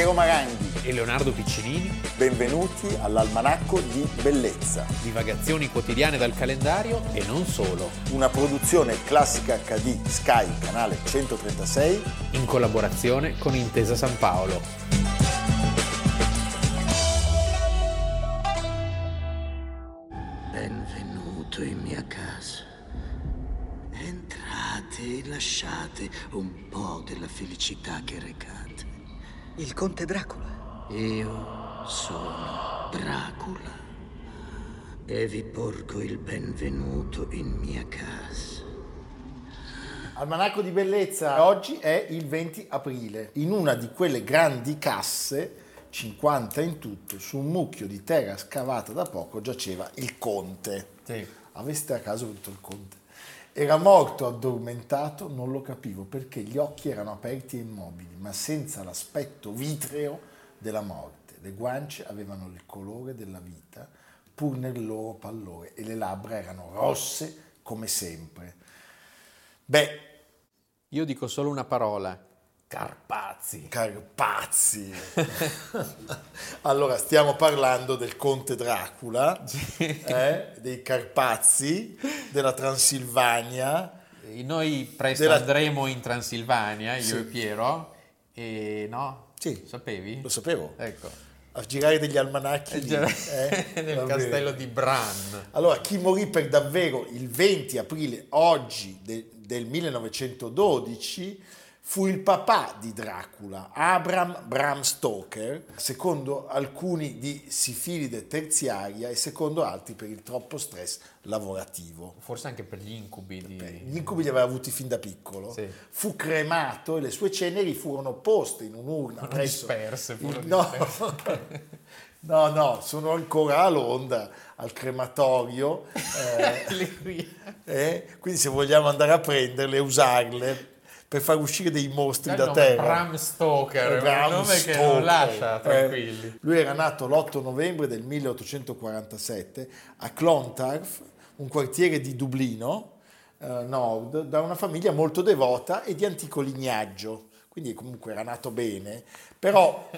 Piero Maranghi e Leonardo Piccinini. Benvenuti all'Almanacco di Bellezza. Divagazioni quotidiane dal calendario e non solo. Una produzione classica HD Sky, canale 136. In collaborazione con Intesa San Paolo. Benvenuto in mia casa. Entrate e lasciate un po' della felicità che recate. Il conte Dracula. Io sono Dracula e vi porgo il benvenuto in mia casa. Almanacco di bellezza, oggi è il 20 aprile. In una di quelle grandi casse, 50 in tutto, su un mucchio di terra scavata da poco giaceva il conte. Sì. Aveste a caso visto il conte? Era morto addormentato, non lo capivo perché gli occhi erano aperti e immobili, ma senza l'aspetto vitreo della morte. Le guance avevano il colore della vita, pur nel loro pallore, e le labbra erano rosse come sempre. Beh, Io dico solo una parola. Carpazzi. Carpazzi. allora, stiamo parlando del conte Dracula, eh, dei Carpazzi, della Transilvania. Noi presto Della- andremo in Transilvania, io Sì. e Piero. E no? Sì. Sapevi? Lo sapevo. Ecco. A girare degli almanacchi lì, Già- eh, Nel bene. castello di Bran. Allora, chi morì per davvero il 20 aprile oggi de- del 1912 fu il papà di Dracula, Abram Bram Stoker, secondo alcuni di sifilide terziaria e secondo altri per il troppo stress lavorativo. Forse anche per gli incubi di... Gli incubi li aveva avuti fin da piccolo. Sì. Fu cremato e le sue ceneri furono poste in un'urna. Furono presso disperse, furono no, no, no, sono ancora a Londra, al crematorio. eh, eh, quindi se vogliamo andare a prenderle e usarle per far uscire dei mostri da terra. Bram Stoker, è Bram un nome che Stoker. non lascia Eh, tranquilli. lui era nato l'8 novembre del 1847 a Clontarf, un quartiere di Dublino, eh, nord, da una famiglia molto devota e di antico lignaggio. Quindi comunque era nato bene, però,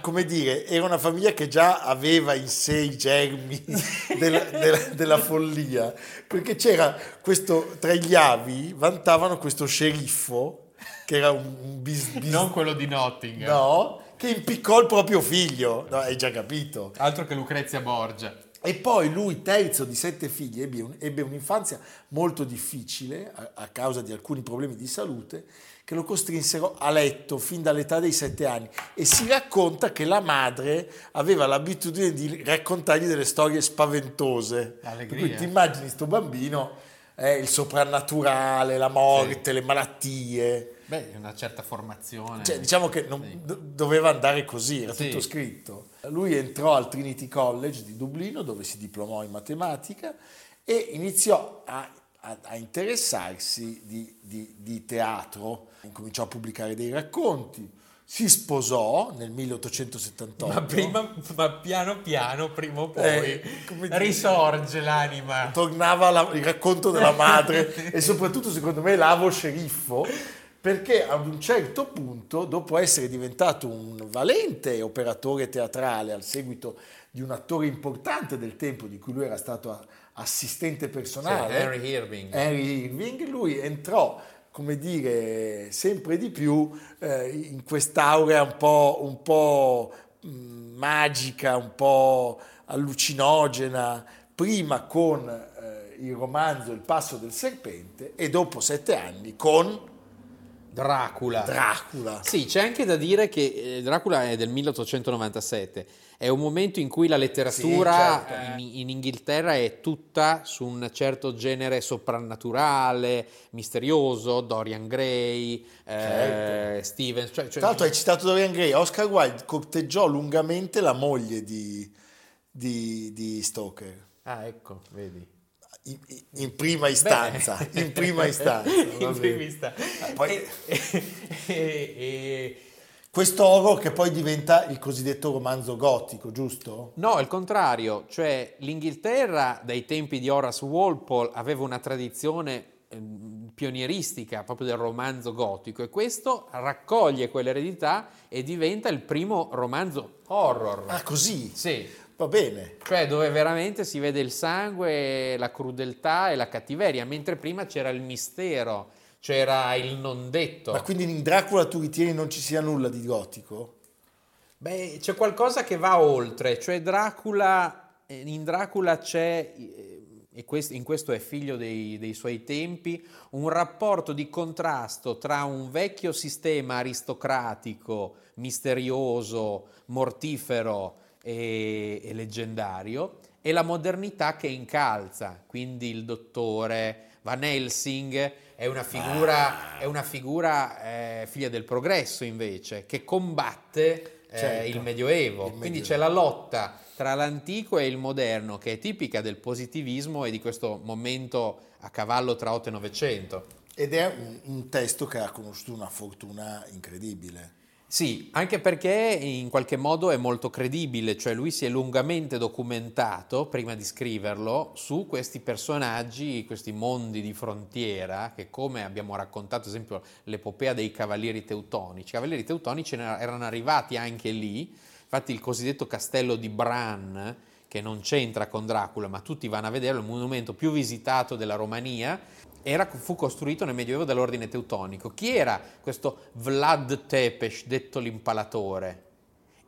come dire, era una famiglia che già aveva in sé i germi della, della- della follia, perché c'era questo, tra gli avi, vantavano questo sceriffo, che era un, bis, bis- Non quello di Nottingham. No, che impiccò il proprio figlio, no, hai già capito. Altro che Lucrezia Borgia. E poi lui, terzo di sette figli, ebbe, un- ebbe un'infanzia molto difficile a, a causa di alcuni problemi di salute che lo costrinsero a letto fin dall'età dei sette anni e si racconta che la madre aveva l'abitudine di raccontargli delle storie spaventose. Allegria. Quindi ti immagini sto bambino, eh, il soprannaturale, la morte, le malattie. Beh, una certa formazione. Cioè, diciamo che non- do- doveva andare così, era Sì. tutto scritto. Lui entrò al Trinity College di Dublino, dove si diplomò in matematica e iniziò a, a- a interessarsi di, di- di teatro. Incominciò a pubblicare dei racconti. Si sposò nel 1878. Ma prima, ma piano piano, prima o poi, Eh, risorge l'anima. tornava la- il racconto della madre e soprattutto secondo me l'avo sceriffo perché ad un certo punto dopo essere diventato un valente operatore teatrale al seguito di un attore importante del tempo di cui lui era stato assistente personale Sì, Henry Irving. Henry Irving, lui entrò come dire sempre di più eh, in quest'aurea un po', un po' mh, magica, un po' allucinogena, prima con eh, il romanzo Il passo del serpente e dopo sette anni con Dracula. Dracula. Sì, c'è anche da dire che eh, Dracula è del 1897, è un momento in cui la letteratura Sì, certo. in, in Inghilterra è tutta su un certo genere soprannaturale, misterioso, Dorian Gray, eh, Certo. Stevens, cioè, cioè- Tra l'altro hai citato Dorian Gray, Oscar Wilde corteggiò lungamente la moglie di, di- di Stoker. Ah, ecco, vedi. In, in prima istanza, in prima istanza. in prima istanza. Ah, poi- e- Quest'oro che poi diventa il cosiddetto romanzo gotico, giusto? No, il contrario, cioè l'Inghilterra dai tempi di Horace Walpole aveva una tradizione ehm, pionieristica proprio del romanzo gotico e questo raccoglie quell'eredità e diventa il primo romanzo horror. Ah, così? Sì. Va bene. Cioè dove veramente si vede il sangue, la crudeltà e la cattiveria, mentre prima c'era il mistero, c'era il non detto. Ma quindi in Dracula tu ritieni non ci sia nulla di gotico? Beh, c'è qualcosa che va oltre, cioè Dracula, eh, in Dracula c'è, eh, e in questo è figlio dei, dei, suoi tempi, un rapporto di contrasto tra un vecchio sistema aristocratico, misterioso, mortifero e, e leggendario, e la modernità che incalza, quindi il dottore Van Helsing è una figura, ah. è una figura eh, figlia del progresso invece, che combatte eh, certo, il, medioevo. il Quindi c'è la lotta tra l'antico e il moderno, che è tipica del positivismo e di questo momento a cavallo tra 8 e 900. Ed è un, un testo che ha conosciuto una fortuna incredibile. Sì, anche perché in qualche modo è molto credibile, cioè lui si è lungamente documentato prima di scriverlo su questi personaggi, questi mondi di frontiera che come abbiamo raccontato ad esempio l'epopea dei cavalieri teutonici, i cavalieri teutonici erano arrivati anche lì, infatti il cosiddetto castello di Bran che non c'entra con Dracula, ma tutti vanno a vederlo, il monumento più visitato della Romania, era, fu costruito nel Medioevo dall'ordine teutonico. Chi era questo Vlad Tepes, detto l'impalatore?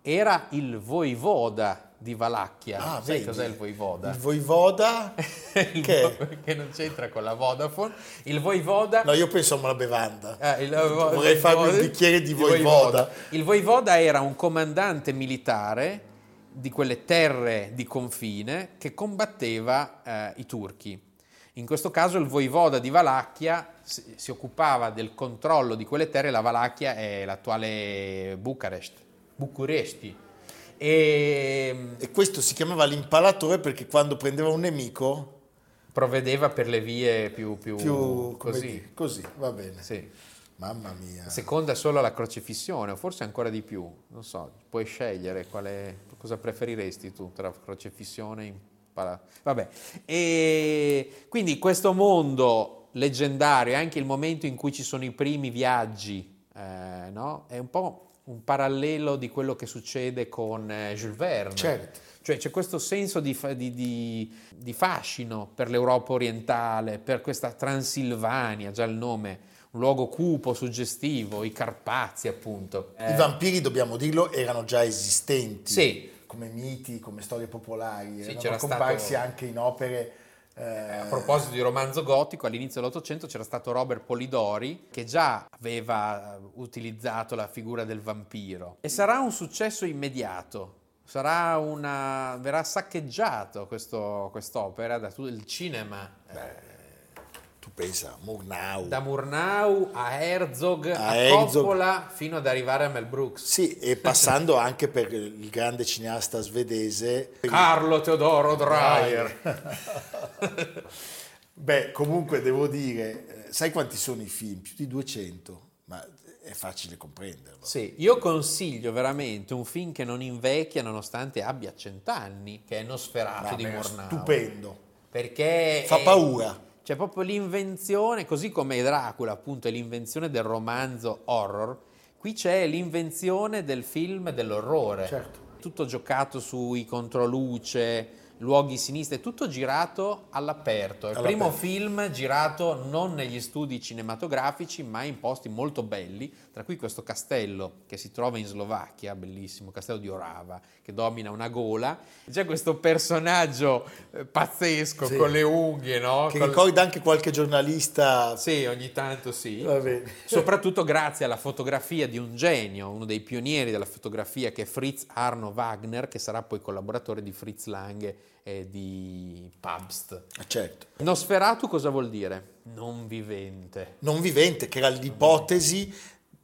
Era il voivoda di Valacchia. Ah, Sai vedi? cos'è il voivoda? Il voivoda il che? che non c'entra con la Vodafone. Il voivoda... No, io penso a una bevanda. Eh, il, Vorrei il, farmi un bicchiere di voivoda. voivoda. Il voivoda era un comandante militare di quelle terre di confine che combatteva eh, i turchi. In questo caso il voivoda di Valacchia si, occupava del controllo di quelle terre, la Valacchia è l'attuale Bucarest, Bucuresti. E, e questo si chiamava l'impalatore perché quando prendeva un nemico provvedeva per le vie più, più, più così. Dire, così, va bene. Sì. Mamma mia. Seconda solo la crocifissione, o forse ancora di più. Non so, puoi scegliere quale, cosa preferiresti tu tra crocifissione e Vabbè. E quindi questo mondo leggendario, è anche il momento in cui ci sono i primi viaggi, eh, no? è un po' un parallelo di quello che succede con eh, Jules Verne. Certo. Cioè c'è questo senso di, di, di, di, fascino per l'Europa orientale, per questa Transilvania, già il nome, un luogo cupo, suggestivo, i Carpazi appunto. I eh. vampiri, dobbiamo dirlo, erano già esistenti. Sì, come miti, come storie popolari, sì, erano comparsi stato... anche in opere. Eh... A proposito di romanzo gotico, all'inizio dell'Ottocento c'era stato Robert Polidori che già aveva utilizzato la figura del vampiro e sarà un successo immediato. Sarà una, verrà saccheggiato questo, quest'opera da tutto il cinema. Beh pensa, Murnau. Da Murnau a Herzog, a, a Herzog. Coppola, fino ad arrivare a Mel Brooks. Sì, e passando anche per il grande cineasta svedese. Carlo Teodoro Dreyer. Beh, comunque devo dire, eh, sai quanti sono i film? Più di 200, ma è facile comprenderlo. Sì, io consiglio veramente un film che non invecchia nonostante abbia cent'anni, che è Nosferatu no, di Murnau. Stupendo. Perché... Fa è... paura c'è proprio l'invenzione, così come Dracula appunto è l'invenzione del romanzo horror, qui c'è l'invenzione del film dell'orrore. Certo. Tutto giocato sui controluce, luoghi sinistri, tutto girato all'aperto. È il all'aperto. primo film girato non negli studi cinematografici, ma in posti molto belli, tra cui questo castello che si trova in Slovacchia, bellissimo, castello di Orava, che domina una gola. C'è questo personaggio eh, pazzesco sì. con le unghie, no? Che con... ricorda anche qualche giornalista. Sì, ogni tanto sì. Soprattutto grazie alla fotografia di un genio, uno dei pionieri della fotografia che è Fritz Arno Wagner, che sarà poi collaboratore di Fritz Lange e di Pabst. Certo. Nosferatu cosa vuol dire? Non vivente. Non vivente, che era l'ipotesi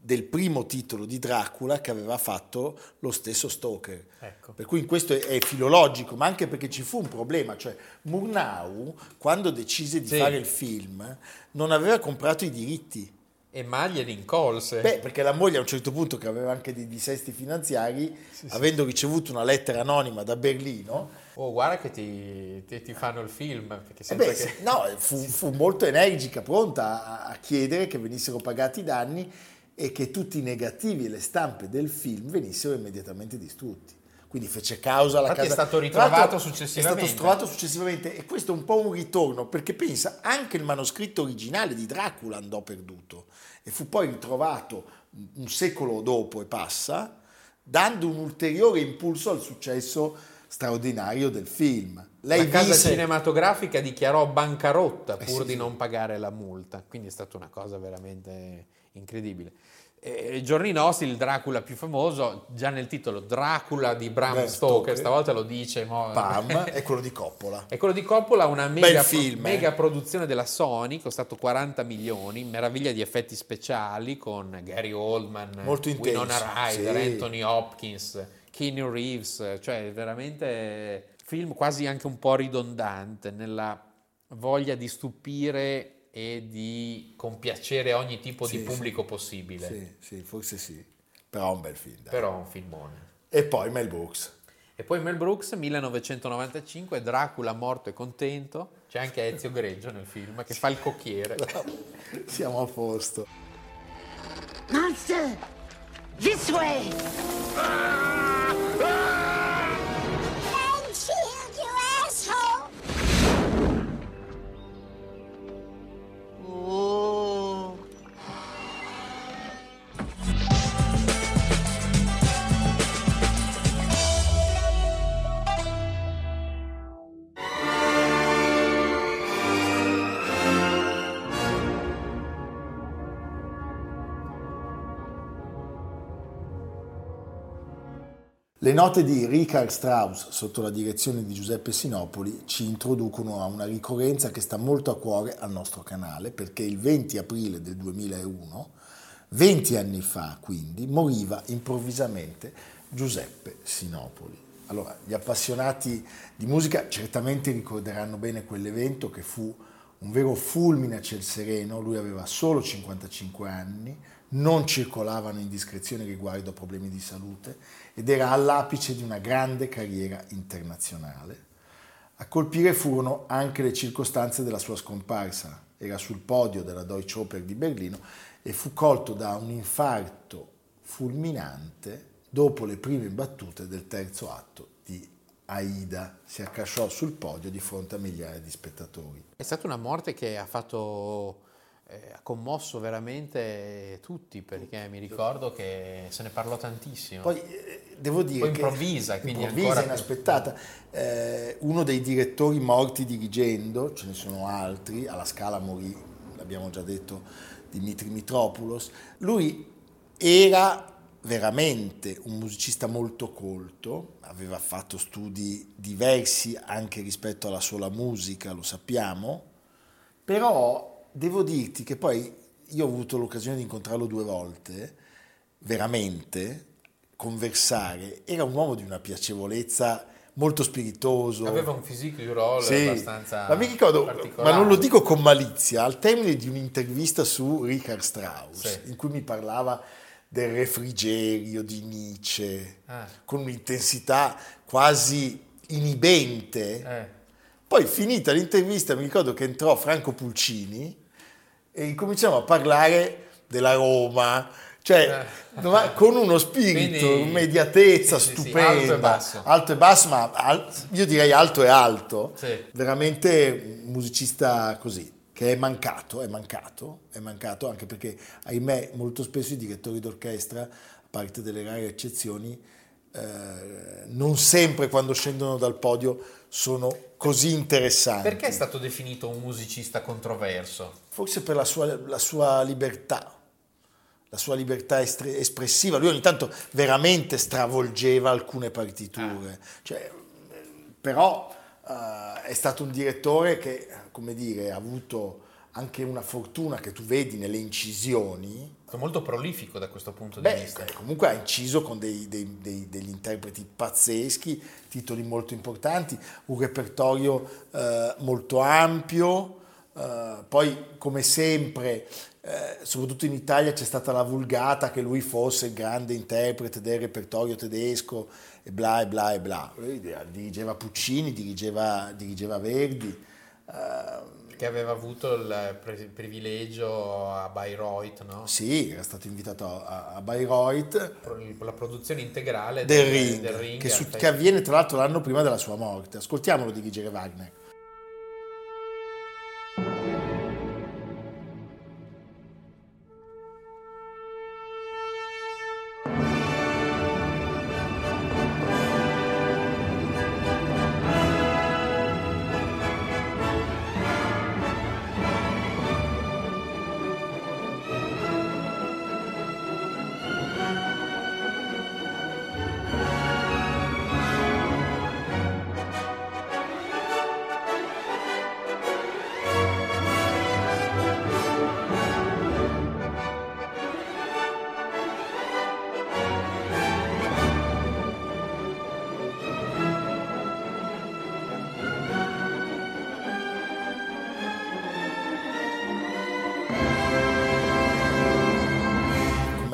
del primo titolo di Dracula che aveva fatto lo stesso Stoker. Ecco. Per cui in questo è, filologico, ma anche perché ci fu un problema, cioè Murnau quando decise di sì. fare il film non aveva comprato i diritti E maglie di incolse. Beh, perché la moglie a un certo punto, che aveva anche dei dissesti finanziari, avendo ricevuto una lettera anonima da Berlino, Oh, guarda che ti, ti- ti fanno il film. Perché eh sempre beh, che- no, fu, fu molto energica, pronta a, a chiedere che venissero pagati i danni e che tutti i negativi e le stampe del film venissero immediatamente distrutti. Quindi fece causa alla Infatti è casa. stato Tra ritrovato successivamente. È stato trovato successivamente e questo è un po' un ritorno perché pensa anche il manoscritto originale di Dracula andò perduto e fu poi ritrovato un secolo dopo e passa, dando un ulteriore impulso al successo straordinario del film. Lei la casa visse- cinematografica dichiarò bancarotta Eh, pur sì, di sì. non pagare la multa, quindi è stata una cosa veramente incredibile. E ai giorni nostri il Dracula più famoso, già nel titolo Dracula di Bram Stoker, Stoker. stavolta lo dice. mo- Pam, è quello di Coppola. E quello di Coppola, una mega, film, eh. mega produzione della Sony, costato 40 milioni, meraviglia di effetti speciali con Gary Oldman, Molto intenso, Winona Ryder, sì. Anthony Hopkins, Keanu Reeves, cioè veramente film quasi anche un po' ridondante nella voglia di stupire e di compiacere ogni tipo di Sì, pubblico possibile. Sì, sì, forse sì. Però è un bel film. dai. Però è un filmone. E poi Mel Brooks. E poi Mel Brooks, 1995, Dracula morto e contento. C'è anche Ezio Greggio nel film che fa il cocchiere. Siamo a posto. Monster! This way! Le note di Richard Strauss sotto la direzione di Giuseppe Sinopoli ci introducono a una ricorrenza che sta molto a cuore al nostro canale perché il 20 aprile del 2001, 20 anni fa quindi, moriva improvvisamente Giuseppe Sinopoli. Allora, gli appassionati di musica certamente ricorderanno bene quell'evento che fu un vero fulmine a ciel sereno, lui aveva solo 55 anni, non circolavano indiscrezioni riguardo a problemi di salute ed era all'apice di una grande carriera internazionale. A colpire furono anche le circostanze della sua scomparsa. Era sul podio della Deutsche Oper di Berlino e fu colto da un infarto fulminante dopo le prime battute del terzo atto di Aida. Si accasciò sul podio di fronte a migliaia di spettatori. È stata una morte che ha fatto, ha commosso veramente tutti perché mi ricordo che se ne parlò tantissimo. Poi eh, devo dire Poi che improvvisa, quindi improvvisa, ancora inaspettata. Eh, uno dei direttori morti dirigendo, ce ne sono altri, alla Scala morì, l'abbiamo già detto, Dimitri Mitropoulos. Lui era veramente un musicista molto colto, aveva fatto studi diversi anche rispetto alla sola musica, lo sappiamo, però devo dirti che poi io ho avuto l'occasione di incontrarlo due volte, veramente, conversare, era un uomo di una piacevolezza molto spiritoso. Aveva un physique du role Sì, abbastanza ma mi ricordo, ma non lo dico con malizia, al termine di un'intervista su Richard Strauss, Sì. in cui mi parlava del refrigerio di Nietzsche, Ah. con un'intensità quasi inibente. Eh. Poi finita l'intervista mi ricordo che entrò Franco Pulcini e incominciamo a parlare della Roma, cioè ma con uno spirito, Eh. Quindi- immediatezza sì, sì, sì, stupenda, alto e basso. alto e basso, ma al- io direi alto e alto, Sì. veramente un musicista così, che è mancato, è mancato, è mancato anche perché ahimè molto spesso i direttori d'orchestra, a parte delle rare eccezioni, eh, non sempre quando scendono dal podio sono così interessanti. Perché è stato definito un musicista controverso? Forse per la sua, la sua libertà, la sua libertà estre- espressiva. Lui ogni tanto veramente stravolgeva alcune partiture. Cioè, eh, però eh, è stato un direttore che, come dire, ha avuto anche una fortuna che tu vedi nelle incisioni. È molto prolifico da questo punto di Beh, vista. eh, comunque ha inciso con dei- dei- dei- degli interpreti pazzeschi, titoli molto importanti, un repertorio eh, molto ampio, eh, poi come sempre, eh, soprattutto in Italia c'è stata la vulgata che lui fosse il grande interprete del repertorio tedesco e bla e bla e bla. Lui dirigeva Puccini, dirigeva, dirigeva Verdi. eh, che aveva avuto il privilegio a Bayreuth, no? Sì, era stato invitato a, a Bayreuth. La produzione integrale del, del Ring, del ring che, su, che, avviene tra l'altro l'anno prima della sua morte. Ascoltiamolo dirigere Wagner.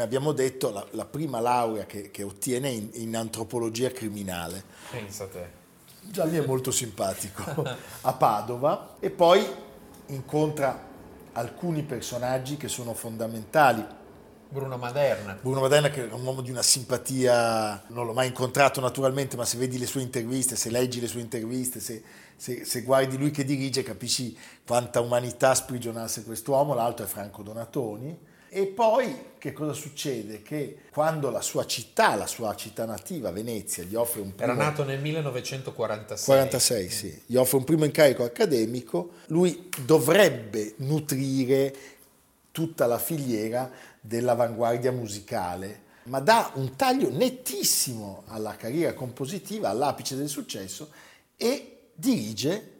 Abbiamo detto, la, la prima laurea che, che ottiene in, in, antropologia criminale. Pensa te. Già mi è molto simpatico, a Padova, e poi incontra alcuni personaggi che sono fondamentali. Bruno Maderna. Bruno Maderna che è un uomo di una simpatia, non l'ho mai incontrato naturalmente, ma se vedi le sue interviste, se leggi le sue interviste, se, se, se guardi lui che dirige capisci quanta umanità sprigionasse quest'uomo. L'altro è Franco Donatoni e poi che cosa succede? Che quando la sua città, la sua città nativa, Venezia, gli offre un primo... Era nato nel 1946. 46, sì. Gli offre un primo incarico accademico, lui dovrebbe nutrire tutta la filiera dell'avanguardia musicale, ma dà un taglio nettissimo alla carriera compositiva, all'apice del successo, e dirige,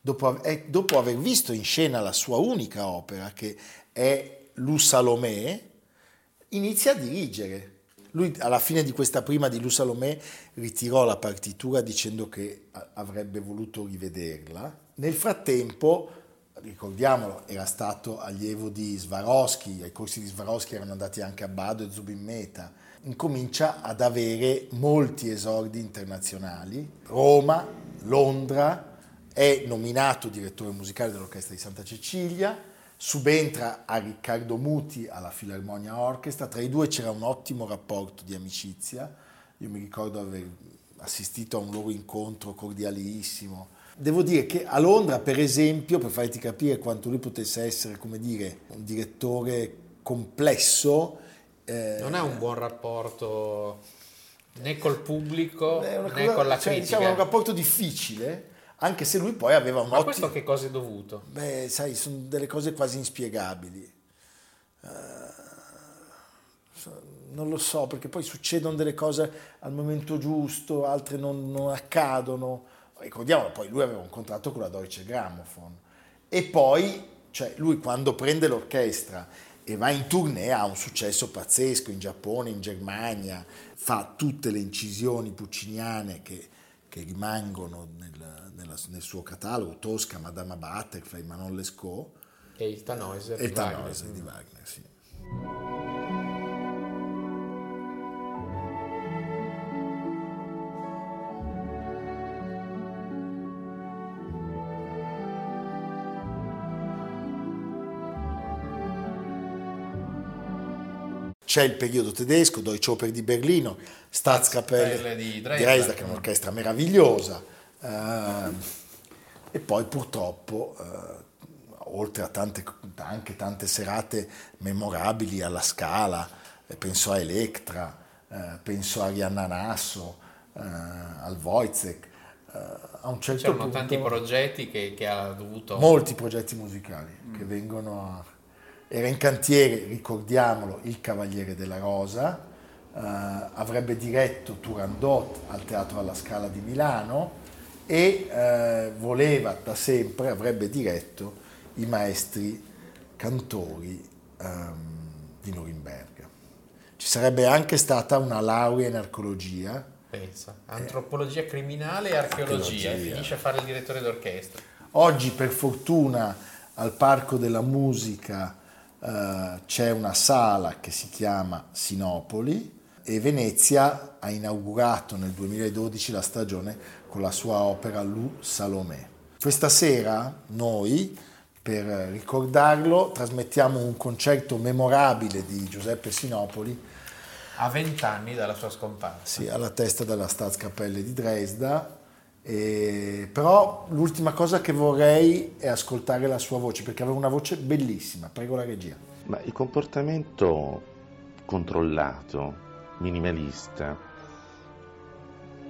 dopo, dopo aver visto in scena la sua unica opera, che è Lu Salomé, inizia a dirigere. Lui alla fine di questa prima di Lu Salomé ritirò la partitura dicendo che avrebbe voluto rivederla. Nel frattempo, ricordiamolo, era stato allievo di Swarovski, ai corsi di Swarovski erano andati anche a Bado e Zubin Meta. Incomincia ad avere molti esordi internazionali. Roma, Londra, è nominato direttore musicale dell'Orchestra di Santa Cecilia, subentra a Riccardo Muti alla Filarmonia Orchestra, tra i due c'era un ottimo rapporto di amicizia, io mi ricordo aver assistito a un loro incontro cordialissimo. Devo dire che a Londra, per esempio, per farti capire quanto lui potesse essere, come dire, un direttore complesso, eh, non ha un buon rapporto né col pubblico né cosa, con la cioè, critica. Diciamo, un rapporto difficile, anche se lui poi aveva un Ma ottimo... questo che cosa è dovuto? Beh, sai, sono delle cose quasi inspiegabili. Uh, non lo so, perché poi succedono delle cose al momento giusto, altre non, non accadono. Ricordiamolo, poi lui aveva un contratto con la Deutsche Grammophon. E poi, cioè, lui quando prende l'orchestra e va in tournée ha un successo pazzesco in Giappone, in Germania, fa tutte le incisioni pucciniane che, che rimangono nel, nella, nel suo catalogo, Tosca, Madama Butterfly, Manon Lescaut. E il Tannhäuser di, il Tannhäuser di Wagner. Sì. C'è il periodo tedesco, Deutsche Oper di Berlino, Staatskapelle di Dresda, che è un'orchestra meravigliosa, Uh, e poi purtroppo, uh, oltre a tante, anche tante serate memorabili alla Scala, eh, penso a Electra, penso a Arianna Nasso, al Wojciech, a un certo C'erano punto... tanti progetti che, che, ha dovuto... Molti progetti musicali mm. che vengono a... Era in cantiere, ricordiamolo, Il Cavaliere della Rosa, avrebbe diretto Turandot al Teatro alla Scala di Milano, e eh, voleva da sempre, avrebbe diretto i maestri cantori ehm, di Norimberga. Ci sarebbe anche stata una laurea in archeologia. Pensa, antropologia criminale e archeologia, archeologia. e finisce a fare il direttore d'orchestra. Oggi per fortuna al Parco della Musica eh, c'è una sala che si chiama Sinopoli e Venezia ha inaugurato nel 2012 la stagione con la sua opera Lu Salomè. Questa sera noi, per ricordarlo, trasmettiamo un concerto memorabile di Giuseppe Sinopoli A vent'anni dalla sua scomparsa. sì, alla testa della Staatskapelle di Dresda. E- però l'ultima cosa che vorrei è ascoltare la sua voce, perché aveva una voce bellissima. Prego la regia. Ma il comportamento controllato, minimalista,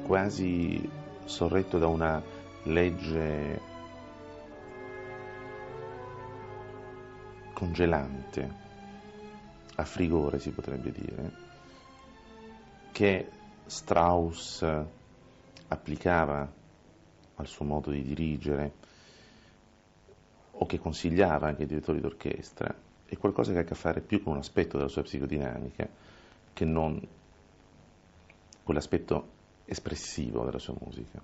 quasi sorretto da una legge congelante, a frigore si potrebbe dire, che Strauss applicava al suo modo di dirigere o che consigliava anche ai direttori d'orchestra, è qualcosa che ha a che fare più con un aspetto della sua psicodinamica che non quell'aspetto espressivo della sua musica.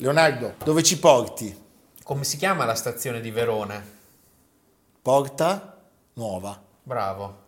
Leonardo, dove ci porti? Come si chiama la stazione di Verona? Porta nuova. Bravo.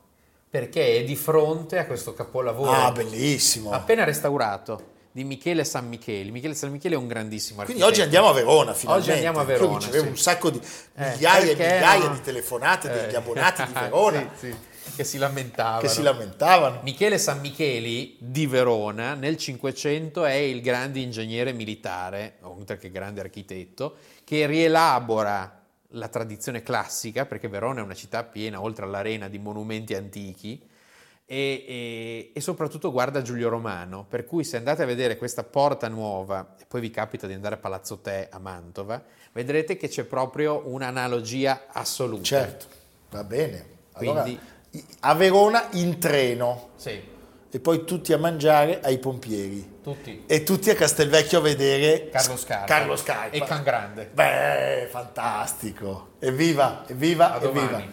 Perché è di fronte a questo capolavoro. Ah, bellissimo. Appena restaurato di Michele San Michele. Michele San Michele è un grandissimo Quindi architetto. oggi andiamo a Verona finalmente. Oggi andiamo a Verona, ricevevo sì. un sacco di Eh, migliaia e migliaia no? di telefonate degli Eh. abbonati di Verona Sì, sì, che si lamentavano. che si lamentavano. Michele San Micheli di Verona nel Cinquecento è il grande ingegnere militare, oltre che grande architetto, che rielabora la tradizione classica, perché Verona è una città piena, oltre all'arena, di monumenti antichi, e, e- e soprattutto guarda Giulio Romano, per cui se andate a vedere questa porta nuova e poi vi capita di andare a Palazzo Te a Mantova, vedrete che c'è proprio un'analogia assoluta. Certo, va bene. Allora, Quindi- a Verona in treno Sì, e poi tutti a mangiare ai pompieri. tutti. E tutti a Castelvecchio a vedere Carlo Scarpa. Carlo Scarpa. E Can Grande. Beh, fantastico. Evviva, evviva, A evviva. domani.